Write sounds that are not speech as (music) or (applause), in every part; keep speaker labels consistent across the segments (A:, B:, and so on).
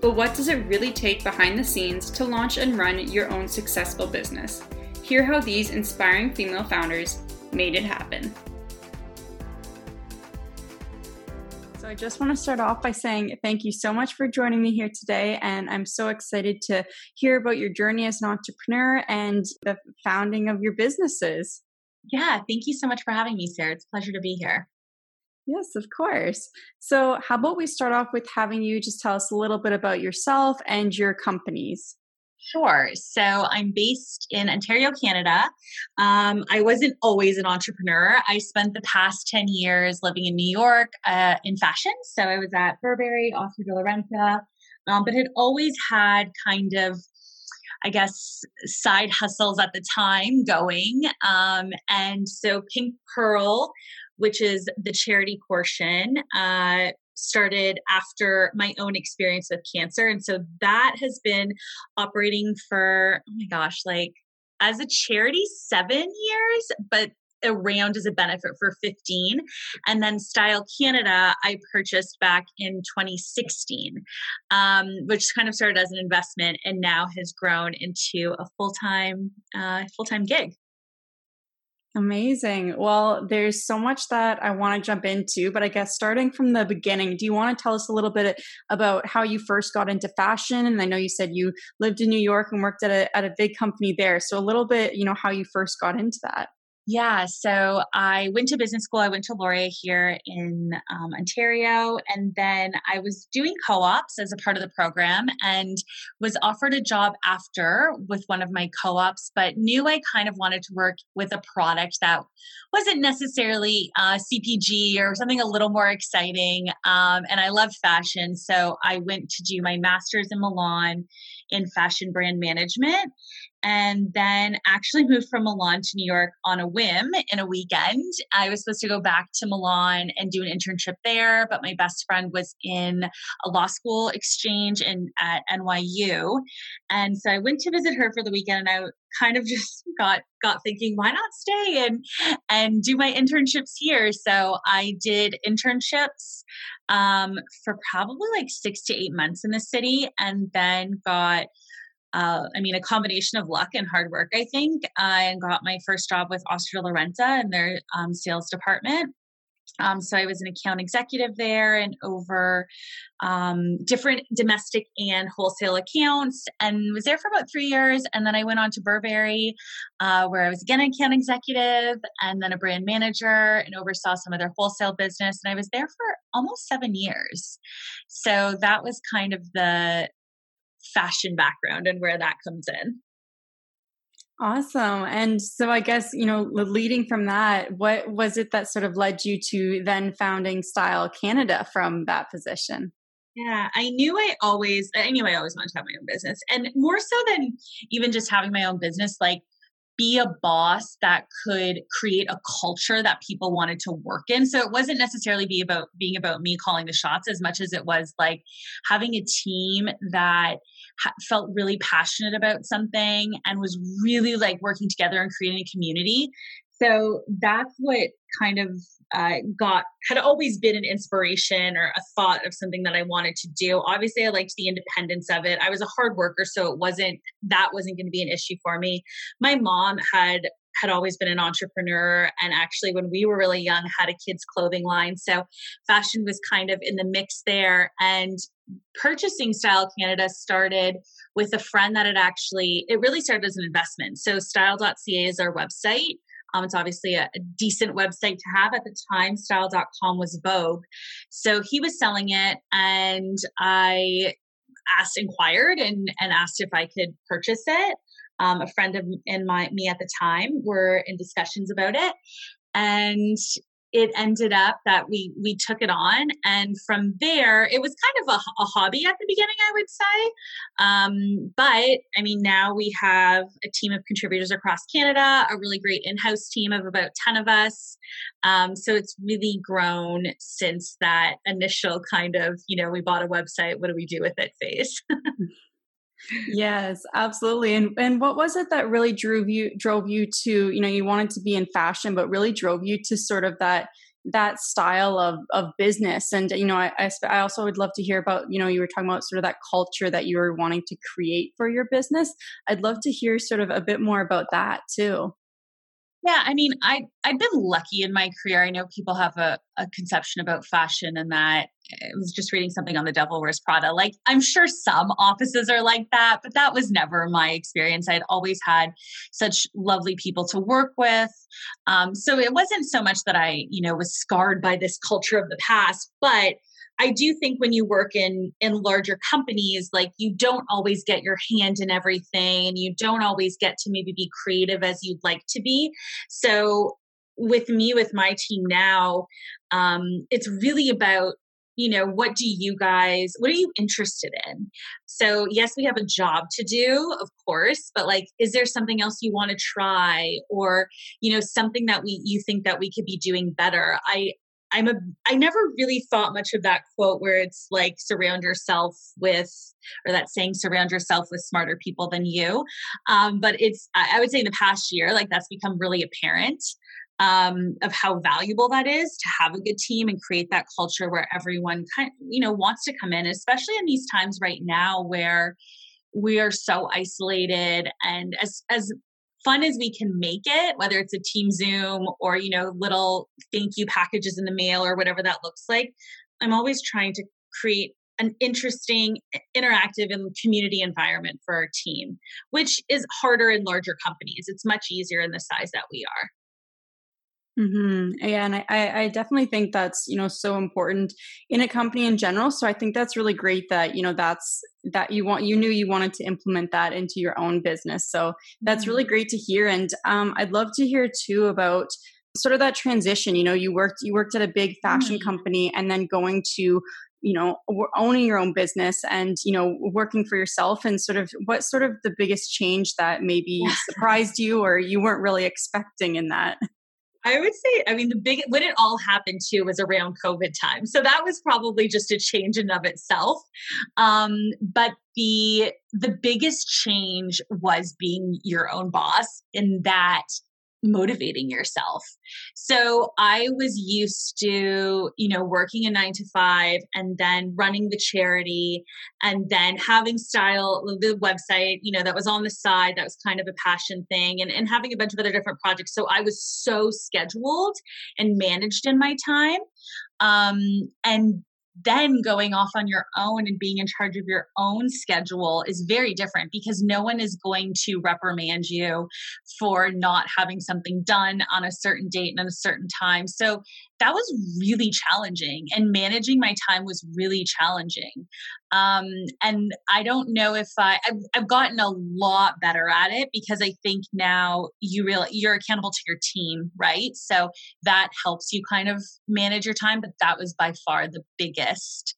A: but what does it really take behind the scenes to launch and run your own successful business? Hear how these inspiring female founders made it happen. So, I just want to start off by saying thank you so much for joining me here today. And I'm so excited to hear about your journey as an entrepreneur and the founding of your businesses.
B: Yeah, thank you so much for having me, Sarah. It's a pleasure to be here.
A: Yes, of course. So, how about we start off with having you just tell us a little bit about yourself and your companies?
B: Sure. So I'm based in Ontario, Canada. Um, I wasn't always an entrepreneur. I spent the past 10 years living in New York uh, in fashion. So I was at Burberry, Oscar de la Renta, um, but had always had kind of I guess, side hustles at the time going. Um, and so Pink Pearl which is the charity portion, uh, started after my own experience with cancer. And so that has been operating for, oh my gosh, like as a charity, seven years, but around as a benefit for 15 and then style canada i purchased back in 2016 um, which kind of started as an investment and now has grown into a full-time uh, full-time gig
A: Amazing. Well, there's so much that I want to jump into, but I guess starting from the beginning, do you want to tell us a little bit about how you first got into fashion? And I know you said you lived in New York and worked at a at a big company there. So a little bit, you know, how you first got into that.
B: Yeah, so I went to business school. I went to Laurier here in um, Ontario, and then I was doing co ops as a part of the program and was offered a job after with one of my co ops, but knew I kind of wanted to work with a product that wasn't necessarily uh, CPG or something a little more exciting. Um, and I love fashion, so I went to do my master's in Milan in fashion brand management and then actually moved from Milan to New York on a whim in a weekend. I was supposed to go back to Milan and do an internship there, but my best friend was in a law school exchange in at NYU, and so I went to visit her for the weekend. And I kind of (laughs) just got got thinking, why not stay and and do my internships here? So I did internships um, for probably like six to eight months in the city, and then got uh, I mean, a combination of luck and hard work, I think. I got my first job with la Renta in their um, sales department. Um, so I was an account executive there and over um, different domestic and wholesale accounts, and was there for about three years. And then I went on to Burberry, uh, where I was again an account executive and then a brand manager and oversaw some of their wholesale business. And I was there for almost seven years. So that was kind of the fashion background and where that comes in.
A: Awesome. And so I guess, you know, leading from that, what was it that sort of led you to then founding Style Canada from that position?
B: Yeah, I knew I always, I knew I always wanted to have my own business. And more so than even just having my own business, like be a boss that could create a culture that people wanted to work in. So it wasn't necessarily be about being about me calling the shots as much as it was like having a team that ha- felt really passionate about something and was really like working together and creating a community. So that's what kind of uh, got had always been an inspiration or a thought of something that I wanted to do. Obviously, I liked the independence of it. I was a hard worker, so it wasn't that wasn't going to be an issue for me. My mom had had always been an entrepreneur and actually when we were really young had a kids clothing line so fashion was kind of in the mix there and purchasing style canada started with a friend that had actually it really started as an investment so style.ca is our website um, it's obviously a, a, decent website to have at the time. Style.com was Vogue. So he was selling it, and I asked, inquired, and, and asked if I could purchase it. Um, a friend of and my me at the time were in discussions about it, and it ended up that we we took it on. And from there it was kind of a, a hobby at the beginning i would say. Um, but i mean now we have a team of contributors across canada a really great in-house team of about 10 of us. Um, so it's really grown since that initial kind of you know we bought a website what do we do with it phase (laughs)
A: yes absolutely and and what was it that really drove you drove you to you know you wanted to be in fashion but really drove you to sort of that that style of of business? And you know I, I, I also would love to hear about you know you were talking about sort of that culture that you were wanting to create for your business. I'd love to hear sort of a bit more about that too
B: yeah, I mean, I I've been lucky in my career. I know people have a, a conception about fashion and that I was just reading something on the Devil Wears Prada. Like, I'm sure some offices are like that, but that was never my experience. I'd always had such lovely people to work with. Um, so it wasn't so much that I, you know, was scarred by this culture of the past, but I do think when you work in in larger companies, like you don't always get your hand in everything, and you don't always get to maybe be creative as you'd like to be. So with me, with my team now, um, it's really about you know what do you guys what are you interested in so yes we have a job to do of course but like is there something else you want to try or you know something that we you think that we could be doing better i I'm a I never really thought much of that quote where it's like surround yourself with or that saying surround yourself with smarter people than you. Um, but it's I would say in the past year, like that's become really apparent um, of how valuable that is to have a good team and create that culture where everyone kind you know wants to come in, especially in these times right now where we are so isolated and as as fun as we can make it, whether it's a team Zoom or, you know, little thank you packages in the mail or whatever that looks like, I'm always trying to create an interesting, interactive, and community environment for our team, which is harder in larger companies. It's much easier in the size that we are.
A: Mm-hmm. Yeah, and I, I definitely think that's you know so important in a company in general. So I think that's really great that you know that's that you want you knew you wanted to implement that into your own business. So that's really mm-hmm. great to hear. And um, I'd love to hear too about sort of that transition. You know, you worked you worked at a big fashion mm-hmm. company, and then going to you know owning your own business and you know working for yourself and sort of what sort of the biggest change that maybe surprised you or you weren't really expecting in that
B: I would say, I mean, the big when it all happened too was around COVID time, so that was probably just a change in of itself. Um, but the the biggest change was being your own boss in that motivating yourself. So I was used to, you know, working a nine to five and then running the charity and then having style, the website, you know, that was on the side. That was kind of a passion thing and, and having a bunch of other different projects. So I was so scheduled and managed in my time. Um, and then going off on your own and being in charge of your own schedule is very different because no one is going to reprimand you for not having something done on a certain date and at a certain time. So that was really challenging and managing my time was really challenging. Um, and i don't know if I, I've, I've, gotten a lot better at it because i think now you really you're accountable to your team right? So that helps you kind of manage your time but that was by far the biggest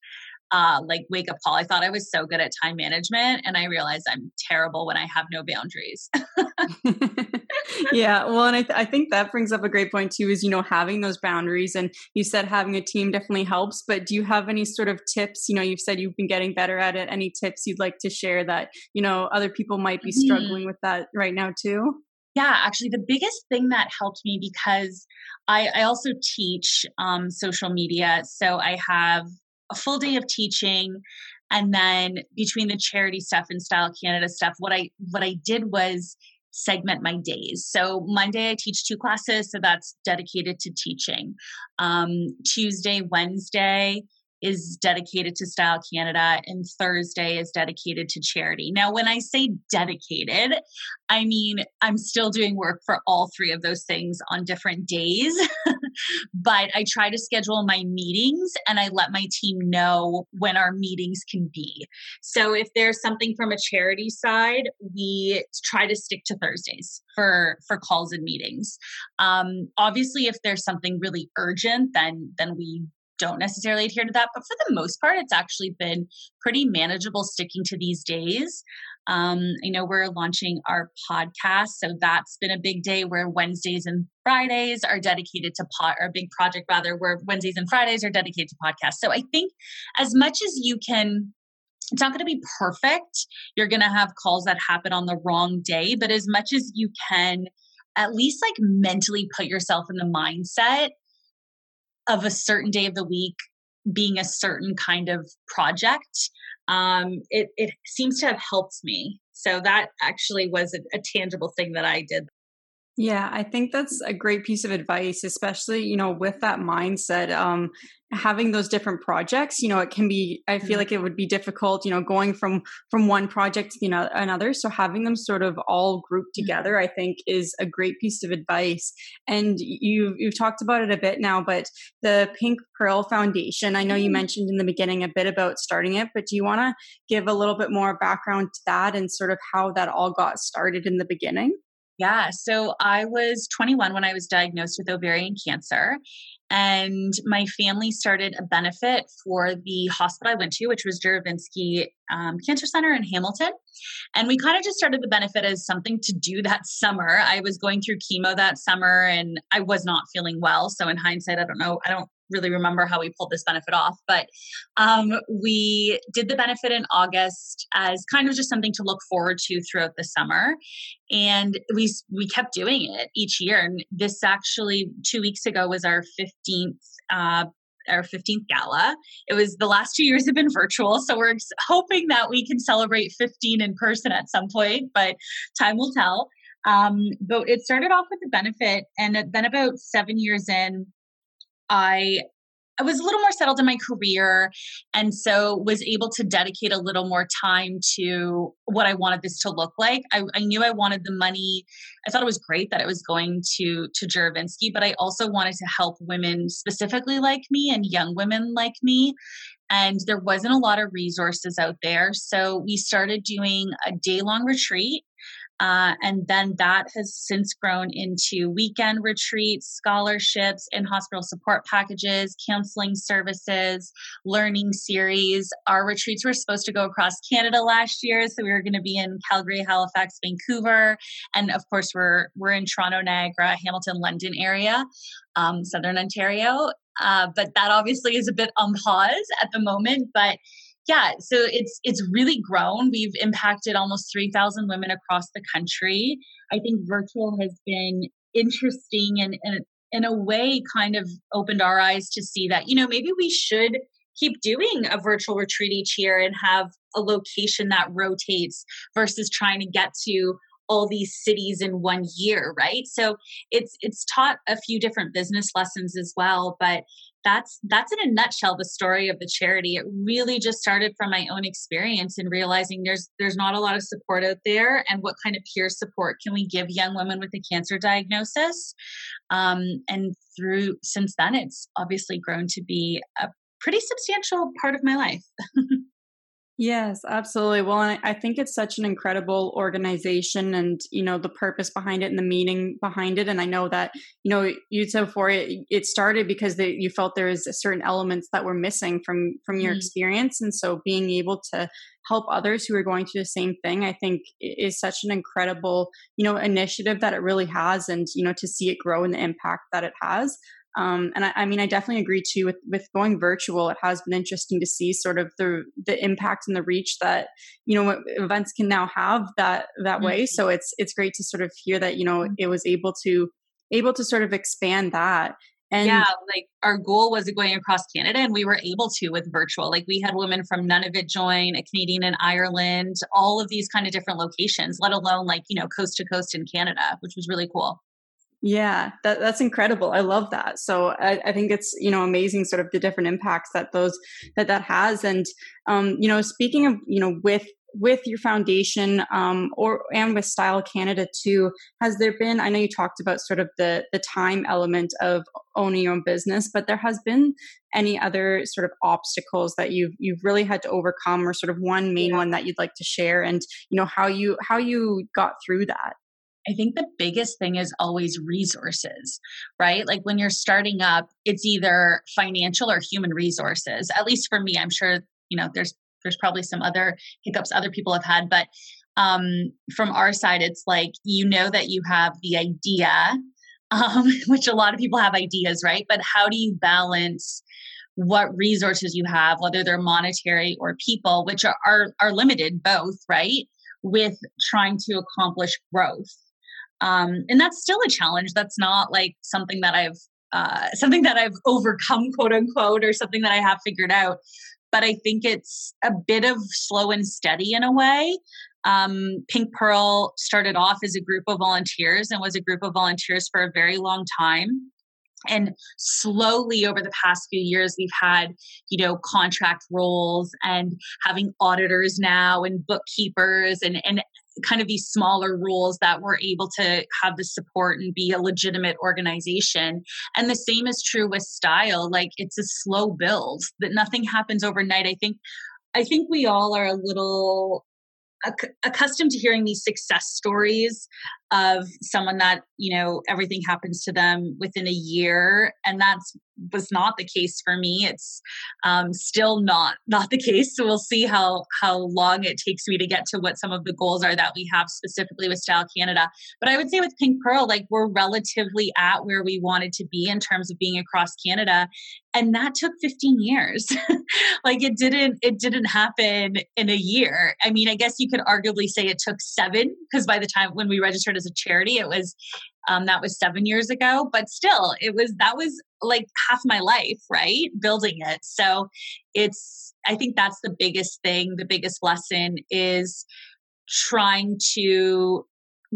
B: uh, like wake up call. I thought I was so good at time management, and I realized I'm terrible when I have no boundaries. (laughs)
A: yeah, well, and I, th- I think that brings up a great point too. Is you know having those boundaries, and you said having a team definitely helps. But do you have any sort of tips? You know, you've said you've been getting better at it. Any tips you'd like to share that you know other people might be mm-hmm. struggling mm-hmm. with that right now too?
B: Yeah, actually, the biggest thing that helped me because I, I also teach um, social media. So I have a full day of teaching and then between the charity stuff and style canada stuff what i what i did was segment my days so monday i teach two classes so that's dedicated to teaching um, tuesday wednesday is dedicated to Style Canada and Thursday is dedicated to charity. Now, when I say dedicated, I mean I'm still doing work for all three of those things on different days. (laughs) but I try to schedule my meetings and I let my team know when our meetings can be. So if there's something from a charity side, we try to stick to Thursdays for for calls and meetings. Um, obviously, if there's something really urgent, then then we don't necessarily adhere to that. But for the most part, it's actually been pretty manageable sticking to these days. Um, I know we're launching our podcast, so that's been a big day where Wednesdays and Fridays are dedicated to pot or a big project rather, where Wednesdays and Fridays are dedicated to podcasts. So I think as much as you can it's not going to be perfect. You're going to have calls that happen on the wrong day, but as much as you can, at least like mentally put yourself in the mindset of a certain day of the week being a certain kind of project um, it, it seems to have helped me. So that actually was a, a tangible thing that i did
A: yeah, I think that's a great piece of advice, especially, you know, with that mindset. Um, having those different projects, you know, it can be, I feel mm-hmm. like it would be difficult, you know, going from, from one project to you know, another. So having them sort of all grouped mm-hmm. together, I think is a great piece of advice. And you've, you've talked about it a bit now, but the Pink Pearl Foundation, I know you mm-hmm. mentioned in the beginning a bit about starting it, but do you want to give a little bit more background to that and sort of how that all got started in the beginning?
B: Yeah. So I was 21 when I was diagnosed with ovarian cancer. And my family started a benefit for the hospital I went to, which was Juravinski um, Cancer Center in Hamilton. And we kind of just started the benefit as something to do that (laughs) summer. I was going through chemo that summer and I was not feeling well. So, in hindsight, I don't know, I don't really remember how we pulled this benefit off, but um, we did the benefit in August as kind of just something to look forward to throughout the summer, and we we kept doing it each year. And this actually two weeks ago was our fifteenth. Uh, our 15th gala. It was the last two years have been virtual, so we're hoping that we can celebrate 15 in person at some point, but time will tell. Um, but it started off with the benefit, and then about seven years in, I I was a little more settled in my career and so was able to dedicate a little more time to what I wanted this to look like. I, I knew I wanted the money. I thought it was great that it was going to to Juravinski, but I also wanted to help women specifically like me and young women like me. And there wasn't a lot of resources out there. So we started doing a day long retreat uh, and then that has since grown into weekend retreats, scholarships, in hospital support packages, counseling services, learning series. Our retreats were supposed to go across Canada last year, so we were going to be in Calgary, Halifax, Vancouver, and of course we're we're in Toronto, Niagara, Hamilton, London area, um, Southern Ontario. Uh, but that obviously is a bit on pause at the moment, but yeah so it's it's really grown. We've impacted almost 3000 women across the country. I think virtual has been interesting and, and in a way kind of opened our eyes to see that you know maybe we should keep doing a virtual retreat each year and have a location that rotates versus trying to get to all these cities in one year right? So it's it's taught a few different business lessons as well but that's that's in a nutshell the story of the charity. It really just started from my own experience and realizing there's there's not a lot of support out there and what kind of peer support can we give young women with a cancer diagnosis? Um, and through since then it's obviously grown to be a pretty substantial part of my life (laughs)
A: Yes, absolutely. Well, I, I think it's such an incredible organization and, you know, the purpose behind it and the meaning behind it. And I know that, you know, you said before it, it started because you felt there was certain elements that were missing from, from your mm. experience. And so being able to help others who are going through the same thing, I think is such an incredible, you know, initiative that it really has. And, you know, to see it grow and the impact that it has. Um, and I, I, mean, I definitely agree too with with going virtual. It has been interesting to see sort of the the impact and the reach that you know events can now have that that mm-hmm. way. So it's it's great to sort of hear that you know mm-hmm. it was able to able to sort of expand that.
B: And yeah, like our goal was going across Canada, and we were able to with virtual. Like we had women from Nunavut join, a Canadian in Ireland, all of these kind of different locations, let alone like you know coast to coast in Canada, which was really cool.
A: Yeah, that, that's incredible. I love that. So I, I, think it's you know amazing, sort of the different impacts that those that that has. And um, you know, speaking of you know with with your foundation um, or and with Style Canada too, has there been? I know you talked about sort of the the time element of owning your own business, but there has been any other sort of obstacles that you've you've really had to overcome, or sort of one main yeah. one that you'd like to share, and you know how you how you got through that.
B: I think the biggest thing is always resources, right? Like when you're starting up, it's either financial or human resources. At least for me, I'm sure, you know, there's there's probably some other hiccups other people have had, but um from our side it's like you know that you have the idea (laughs) um which a lot of people have ideas, right? But how do you balance what resources you have, whether they're monetary or people, which are, are, are limited both, right? With trying to accomplish growth. Um, and that's still a challenge. That's not like something that I've uh, something that I've overcome, quote unquote, or something that I have figured out. But I think it's a bit of slow and steady in a way. Um, Pink Pearl started off as a group of volunteers and was a group of volunteers for a very long time and slowly over the past few years we've had you know contract roles and having auditors now and bookkeepers and and kind of these smaller rules that we're able to have the support and be a legitimate organization. And the same is true with style. Like it's a slow build that nothing happens overnight. I think I think we all are a little accustomed to hearing these success stories of someone that you know everything happens to them within a year and that's was not the case for me. It's um, still not (laughs) not the case. So we'll see how how long it takes me to get to what some of the goals are that we have specifically with style canada. But i would say with pink pearl like we're relatively at where we wanted to be in terms of being across canada and that took 15 years. (laughs) Like it didn't it didn't happen in a year. I mean i guess you could arguably say it took seven because by the time when we registered a charity. It was um, that was seven years ago, but still, it was that was like half my life, right? Building it. So it's I think that's the biggest thing. The biggest lesson is trying to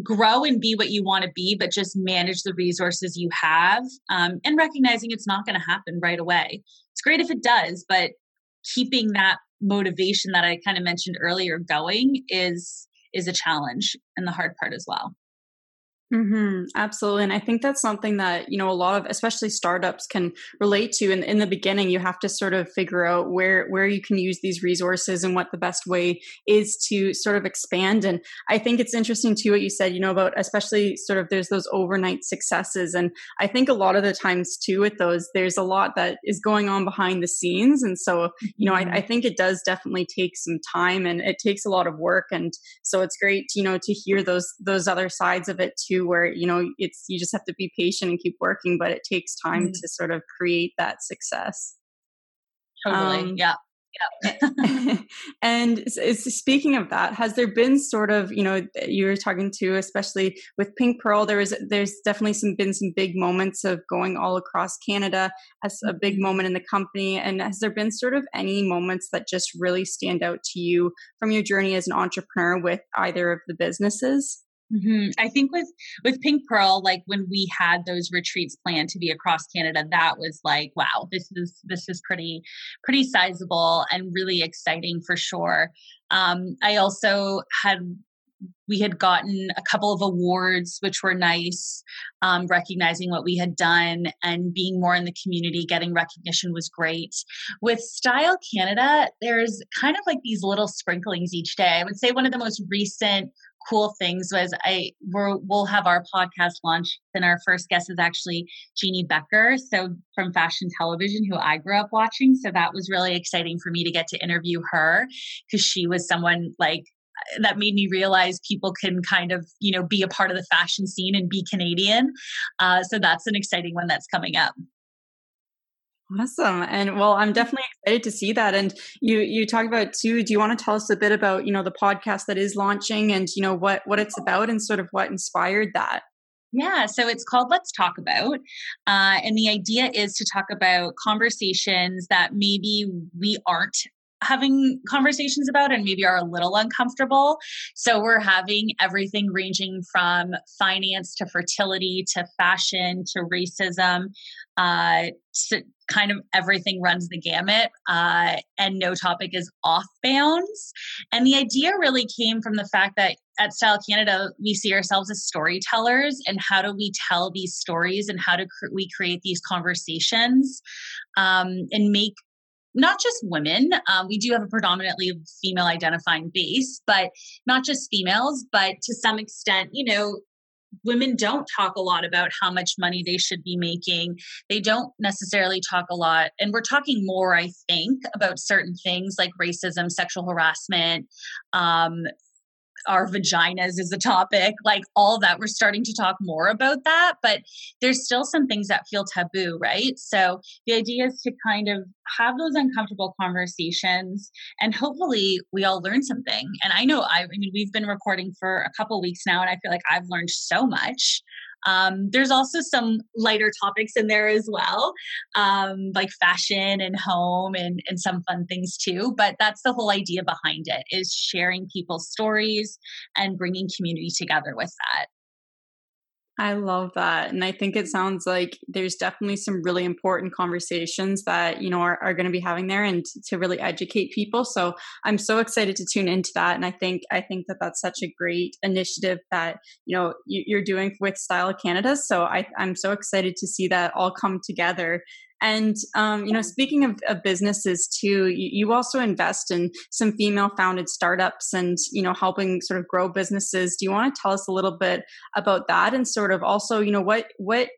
B: grow and be what you want to be, but just manage the resources you have um, and recognizing it's not going to happen right away. It's great if it does, but keeping that motivation that I kind of mentioned earlier going is is a challenge and the hard part as well.
A: Mm-hmm, absolutely. And I think that's something that, you know, a lot of, especially startups can relate to. And in the beginning, you have to sort of figure out where, where you can use these resources and what the best way is to sort of expand. And I think it's interesting too, what you said, you know, about especially sort of there's those overnight successes. And I think a lot of the times too, with those, there's a lot that is going on behind the scenes. And so, you know, I, I mm-hmm. think it does definitely take some time and it takes a lot of work. And so it's great, you know, to hear those, those other sides of it too where you know it's you just have to be patient and keep working but it takes time mm-hmm. to sort of create that success
B: totally um, yeah (laughs)
A: and speaking of that, has there been sort of you know you were talking to especially with Pink Pearl? There was there's definitely some been some big moments of going all across Canada as a big mm-hmm. moment in the company. And has there been sort of any moments that just really stand out to you from your journey as an entrepreneur with either of the businesses?
B: Mm-hmm. I think with with Pink Pearl, like when we had those retreats planned to be across Canada, that was like, wow, this is this is pretty pretty sizable and really exciting for sure. Um, I also had we had gotten a couple of awards, which were nice, um, recognizing what we had done and being more in the community, getting recognition was great. With Style Canada, there's kind of like these little sprinklings each day. I would say one of the most recent cool things was I we will have our podcast launch and our first guest is actually Jeanne Beker so from fashion television who I grew up watching so that was really exciting for me to get to interview her because she was someone like that made me realize people can kind of you know be a part of the fashion scene and be Canadian uh, so that's an exciting one that's coming up
A: Awesome. And well, I'm definitely excited to see that. And you you talk about too, do you want to tell us a bit about, you know, the podcast that is launching and you know what what it's about and sort of what inspired that?
B: Yeah, so it's called Let's Talk About. Uh, and the idea is to talk about conversations that maybe we aren't having conversations about and maybe are a little uncomfortable. So we're having everything ranging from finance to fertility to fashion to racism uh, to kind of everything runs the gamut uh, and no topic is off bounds and the idea really came from the fact that at style canada we see ourselves as storytellers and how do we tell these stories and how do cr- we create these conversations um, and make not just women. Um, we do have a predominantly female identifying base, but not just females, but to some extent, you know, women don't talk a lot about how much money they should be making. They don't necessarily talk a lot. And we're talking more, I think, about certain things like racism, sexual harassment, um, our vaginas is a topic, like all that. We're starting to talk more about that, but there's still some things that feel taboo, right? So the idea is to kind of have those uncomfortable conversations and hopefully we all learn something. And I know I, I mean, we've been recording for a couple weeks now and I feel like I've learned so much. Um, there's also some lighter topics in there as well, um, like fashion and home and, and some fun things too. But that's the whole idea behind it is sharing people's stories and bringing community together with that.
A: I love that. And I think it sounds like there's definitely some really important conversations that, you know, are, are going to be having there and to, really educate people. So I'm so excited to tune into that. And I think, I think that that's such a great initiative that, you know, you, are doing with Style Canada. So I, I'm so excited to see that all come together and um, you know, speaking of, of businesses too, you, you, also invest in some female-founded startups and you know, helping sort of grow businesses. Do you want to tell us a little bit about that, and sort of also, you know, what what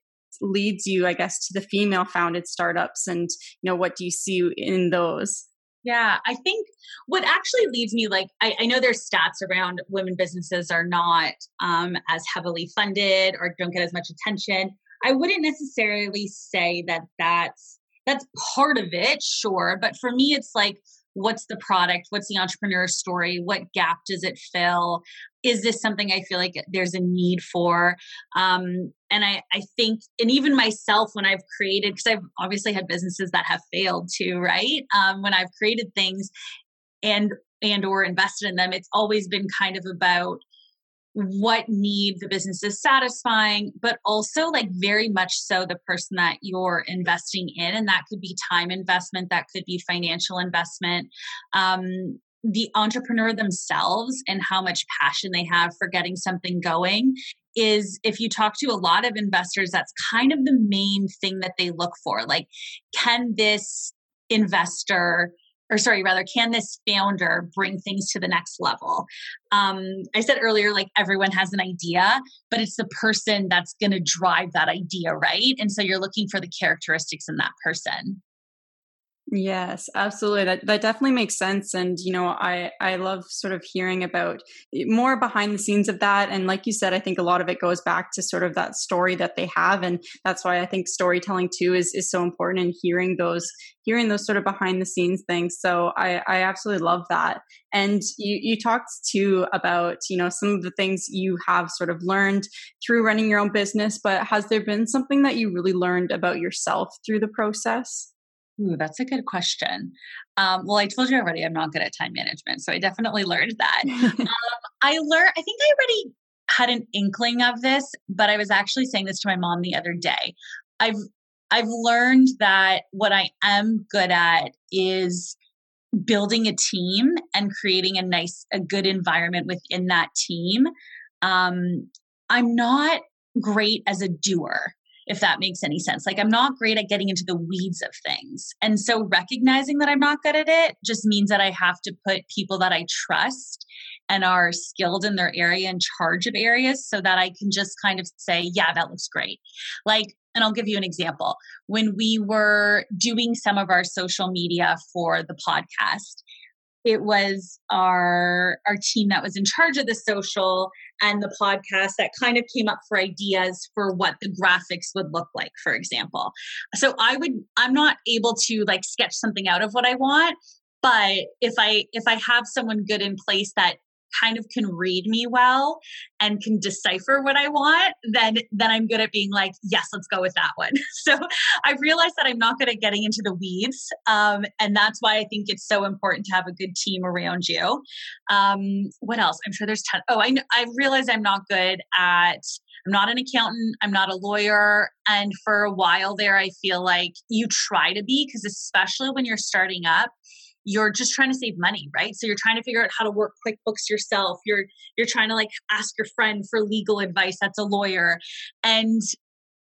A: leads you, I guess, to the female-founded startups, and you know, what do you see in those?
B: Yeah, I think what actually leads me, like, I, I, know there's stats around women businesses are not um, as heavily funded or don't get as much attention. I wouldn't necessarily say that that's that's part of it, sure, but for me it's like what's the product? What's the entrepreneur story? What gap does it fill? Is this something i feel like there's a need for? Um, and I, I think and even myself when i've created because i've obviously had businesses that have failed too right? Um, when i've created things and and or invested in them it's always been kind of about what need the business is satisfying, but also like very much so the person that you're investing in. And that could be time investment, that could be financial investment. Um, the entrepreneur themselves and how much passion they have for getting something going is if you talk to a lot of investors, that's kind of the main thing that they look for. Like, can this investor or sorry, rather, can this founder bring things to the next level? Um, I said earlier, like everyone has an idea, but it's the person that's going to drive that idea, right? And so you're looking for the characteristics in that person.
A: Yes, absolutely. That that definitely makes sense. And you know, I I love sort of hearing about eh, more behind the scenes of that. And like you said, I think a lot of it goes back to sort of that story that they have, and that's why I think storytelling too is is so important. And hearing those hearing those sort of behind the scenes things. So I I absolutely love that. And you you talked too about you know some of the things you have sort of learned through running your own business. But has there been something that you really learned about yourself through the process?
B: Ooh, that's a good question. Um, well, I told you already I'm not good at time management, so I definitely learned that. (laughs) um, I learned, I think I already had an inkling of this, but I was actually saying this to my mom the other day. I've I've learned that what I am good at is building a team and creating a nice, a good environment within that team. Um, I'm not great as a doer if that makes any sense. Like, I'm not great at getting into the weeds of things. And so, recognizing that I'm not good at it just means that I have to put people that I trust and are skilled in their area in charge of areas so that I can just kind of say, yeah, that looks great. Like, and I'll give you an example. When we were doing some of our social media for the podcast, it was our our team that was in charge of the social and the podcast that kind of came up for ideas for what the graphics would look like for example. So i would i'm not able to like sketch something out of what i want but if i if i have someone good in place that kind of can read me well and can decipher what I want, then then I'm good at being like, yes, let's go with that one. (laughs) So I've realized that I'm not good at getting into the weeds, um, and that's why I think it's so important to have a good team around you. Um, what else? I'm sure there's ton. Oh, I I realize I'm not good at. I'm not an accountant. I'm not a lawyer. And for a while there, I feel like you try to be because especially when you're starting up, you're just trying to save money right? So you're trying to figure out how to work quickbooks yourself. You're you're trying to like ask your friend for legal advice that's a lawyer. And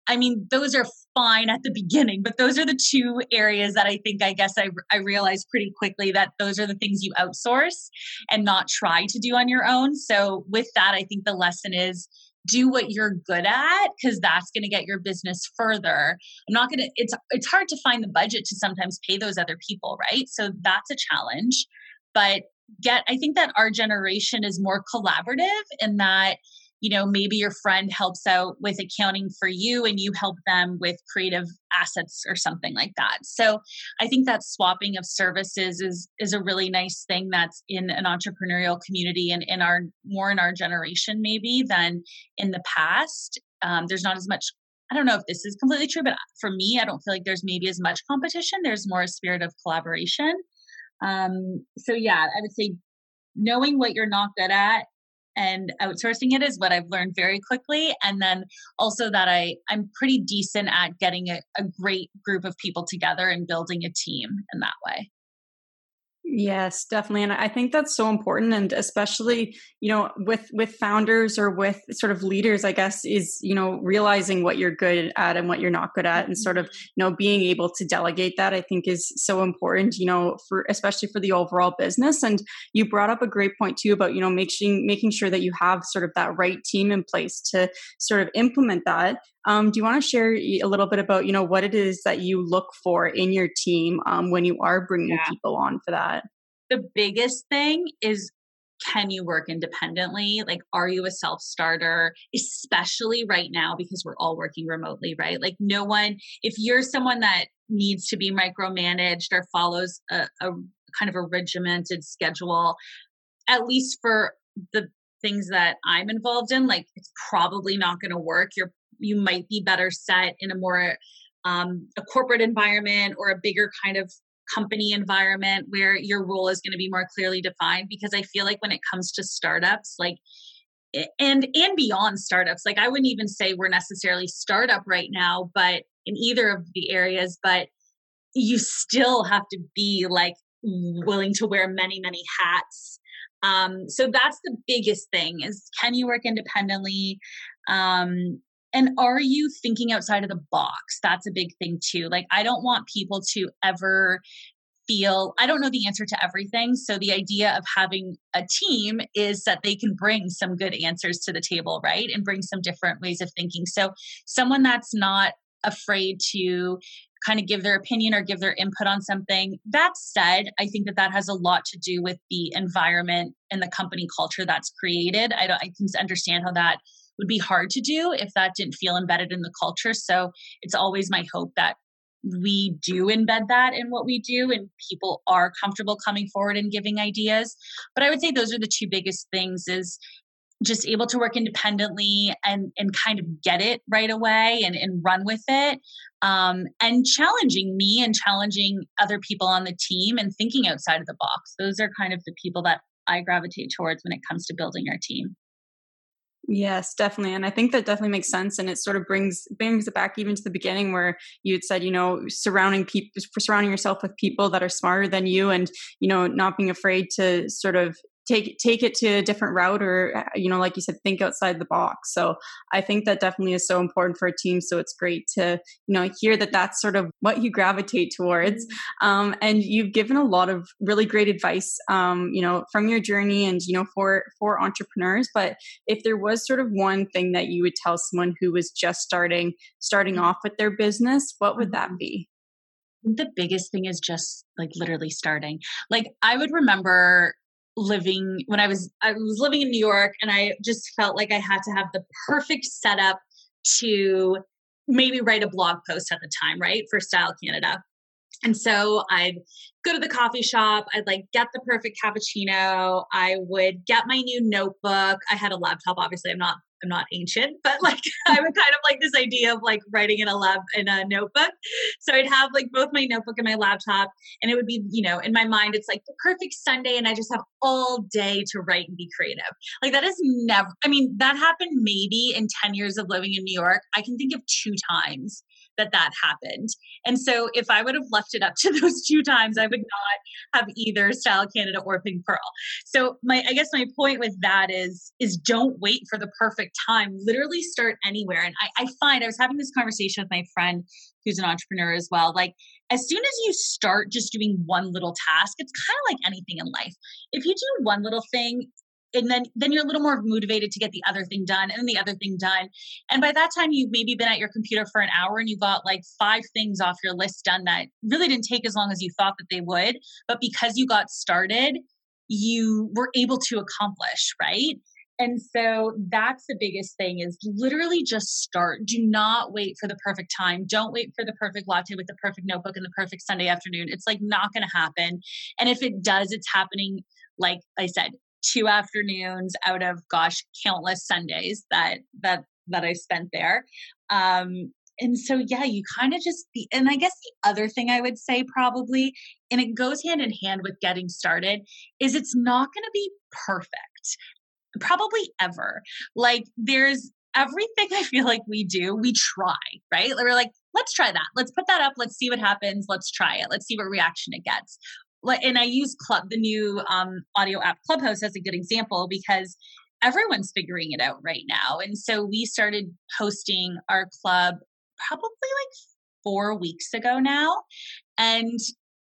B: i mean those are fine at the beginning but those are the two areas that i think i guess i, I realized pretty quickly that those are the things you outsource and not try to do on your own. So with that i think the lesson is do what you're good at because that's going to get your business further. I'm not going to it's it's hard to find the budget to sometimes pay those other people right? So that's a challenge. But get i think that our generation is more collaborative in that you know maybe your friend helps out with accounting for you and you help them with creative assets or something like that so i think that swapping of services is is a really nice thing that's in an entrepreneurial community and in our more in our generation maybe than in the past um, there's not as much I don't know if this is completely true, but for me, I don't feel like there's maybe as much competition. There's more a spirit of collaboration. Um, so yeah, I would say knowing what you're not good at and outsourcing it is what I've learned very quickly. And then also that I, I'm pretty decent at getting a, a great group of people together and building a team in that way.
A: Yes, definitely. And I think that's so important and especially, you know, with with founders or with sort of leaders, I guess is, you know, realizing what you're good at and what you're not good at and mm-hmm. sort of, you know, being able to delegate that I think is so important, you know, for especially for the overall business and you brought up a great point too about, you know, making making sure that you have sort of that right team in place to sort of implement that. Um, do you want to share a little bit about, you know, what it is that you look for in your team um, when you are bringing yeah. people on for that?
B: The biggest thing is can you work independently? Like, are you a self starter? Especially right now because we're all working remotely, right? Like, no one, if you're someone that needs to be micromanaged or follows a, a kind of a regimented schedule, at least for the things that I'm involved in, like, it's probably not going to work. You're you might be better set in a more um, a corporate environment or a bigger kind of company environment where your role is going to be more clearly defined because i feel like when it comes to startups like and and beyond startups like i wouldn't even say we're necessarily startup right now but in either of the areas but you still have to be like willing to wear many many hats. Um, so that's the biggest thing is can you work independently? Um, and are you thinking outside of the box? That's a big thing too. Like, I don't want people to ever feel I don't know the answer to everything. So the idea of having a team is that they can bring some good answers to the table, right? And bring some different ways of thinking. So someone that's not afraid to kind of give their opinion or give their input on something. That said, I think that that has a lot to do with the environment and the company culture that's created. I don't I can understand how that would be hard to do if that didn't feel embedded in the culture. So it's always my hope that we do embed that in what we do and people are comfortable coming forward and giving ideas. But I would say those are the two biggest things is just able to work independently and and kind of get it right away and, and run with it um, and challenging me and challenging other people on the team and thinking outside of the box those are kind of the people that i gravitate towards when it comes to building our team
A: Yes, definitely. And I think that definitely makes sense. And it sort of brings brings it back even to the beginning where you had said, you know, surrounding people surrounding yourself with people that are smarter than you and, you know, not being afraid to sort of take take it to a different route or uh, you know like you said think outside the box so i think that definitely is so important for a team so it's great to you know hear that that's sort of what you gravitate towards mm-hmm. um, and you've given a lot of really great advice um, you know from your journey and you know for for entrepreneurs but if there was sort of one thing that you would tell someone who was just starting starting mm-hmm. off with their business what would that mm-hmm. be
B: the biggest thing is just like literally starting. Like I would remember living when I was I was living in New York and I just felt like I had to have the perfect setup to maybe write a blog post at the time, right? For Style Canada. and so I'd go to the coffee shop, I'd like get the perfect cappuccino, I would get my new notebook. I had a laptop, obviously, I'm not I'm not ancient, but like (laughs) I would kind of like this idea of like writing in a lab in a notebook. So I'd have like both my notebook and my laptop, and it would be, you know, in my mind, it's like the perfect Sunday, and I just have all day to write and be creative. Like that is never, I mean, that happened maybe in 10 years of living in New York. I can think of two times that that happened. And so if I would have left it up to (laughs) those two times, I would not have either Style Canada or Pink Pearl. So my I guess my point with that is is don't wait for the perfect time. Literally start anywhere. And I, I find I was having this conversation with my friend who's an entrepreneur as well. Like as soon as you start just doing one little task, it's kind of like anything in life. If you do one little thing, and then then you're a little more motivated to get the other thing done and the other thing done and by that time you've maybe been at your computer for an hour and you got like five things off your list done that really didn't take as long as you thought that they would but because you got started you were able to accomplish right and so that's the biggest thing is literally just start. Do not wait for the perfect time. Don't wait for the perfect latte with the perfect notebook and the perfect Sunday afternoon. It's like not going to happen. And if it does, it's happening like I said, two afternoons out of gosh countless sundays that that that i spent there. Um and so yeah you kind of just be and i guess the other thing i would say probably and it goes hand in hand with getting started is it's not going to be perfect probably ever. Like there's everything (laughs) i feel like we do we try right? We're like let's try that. Let's put that up. Let's see what happens. Let's try it. Let's see what reaction it gets and I use Club, the new um, audio app Clubhouse as a good example because everyone's figuring it out right now. And so we started hosting our club probably like four weeks ago now. And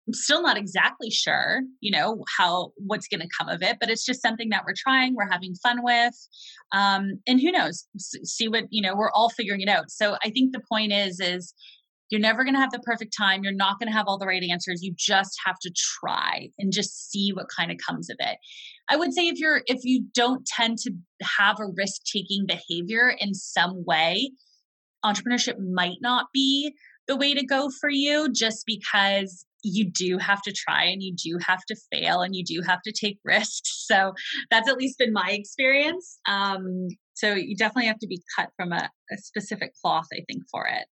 B: I'm still not exactly sure, you know, how what's going to come of it, but it's just something that we're trying, we're having fun with, um, and who knows? See what you know. We're all figuring it out. So I think the point is, is you're never going to have the perfect time. You're not going to have all the right answers. You just have to try and just see what kind of comes of it. I would say if you're if you don't tend to have a risk-taking behavior in some way, entrepreneurship might not be the way to go for you just because you do have to try and you do have to fail and you do have to take (laughs) risks. So that's at least been my experience. Um, so you definitely have to be cut from a, a specific cloth, I think, for it.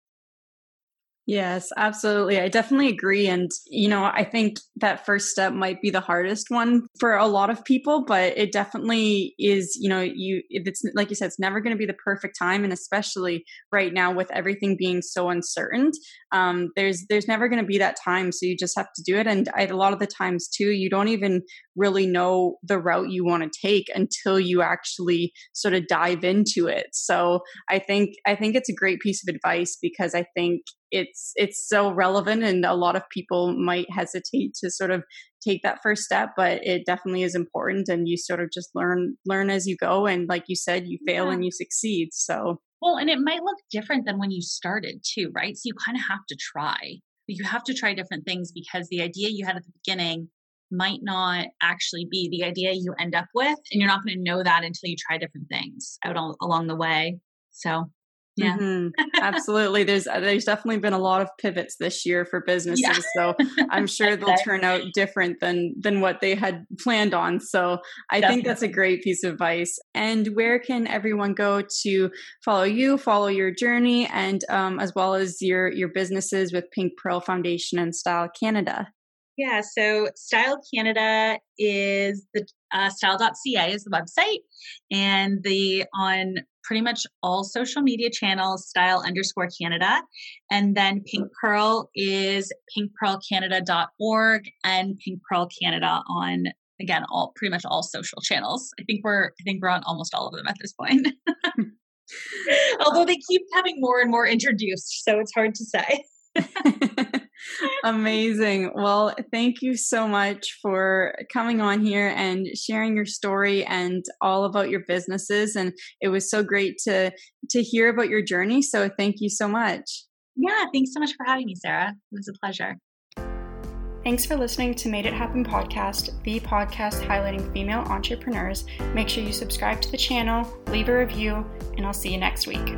A: Yes, absolutely. I definitely agree. And, you know, I think that first step might be the hardest one for a lot of people, but it definitely is, you know, you, it's like you said, it's never going to be the perfect time. And especially right now with everything being so uncertain, um, there's, there's never going to be that time. So you just have to do it. And I, a lot of the times too, you don't even really know the route you want to take until you actually sort of dive into it. So I think, I think it's a great piece of advice because I think it's it's so relevant and a lot of people might hesitate to sort of take that first step but it definitely is important and you sort of just learn learn as you go and like you said you fail yeah. and you succeed so.
B: Well and it might look different than when you started too right? So you kind of have to try. You have to try different things because the idea you had at the beginning might not actually be the idea you end up with and you're not going to know that until you try different things out all, along the way so
A: yeah. Mm-hmm. Absolutely. There's uh, there's definitely been a lot of pivots this year for businesses. Yeah. so I'm (laughs) sure they'll turn out different than than what they had planned on. So I definitely. think that's a great piece of advice. And where can everyone go to follow you, follow your journey, and um, as well as your your businesses with Pink Pearl Foundation and Style Canada?
B: Yeah, so Style Canada is the uh, style.ca is the website, and the on pretty much all social media channels, style underscore Canada. And then Pink Pearl is pinkpearlcanada.org and Pink Pearl Canada on again all pretty much all social channels. I think we're I think we're on almost all of them at this point. (laughs) (laughs) Although they keep having more and more introduced, so it's hard to say. (laughs) (laughs)
A: Amazing. Well, thank you so much for coming on here and sharing your story and all about your businesses and it was so great to to hear about your journey. So thank you so much.
B: Yeah, thanks so much for having me, Sarah. It was a pleasure.
A: Thanks for listening to Made It Happen podcast, the podcast highlighting female entrepreneurs. Make sure you subscribe to the channel, leave a review, and I'll see you next week.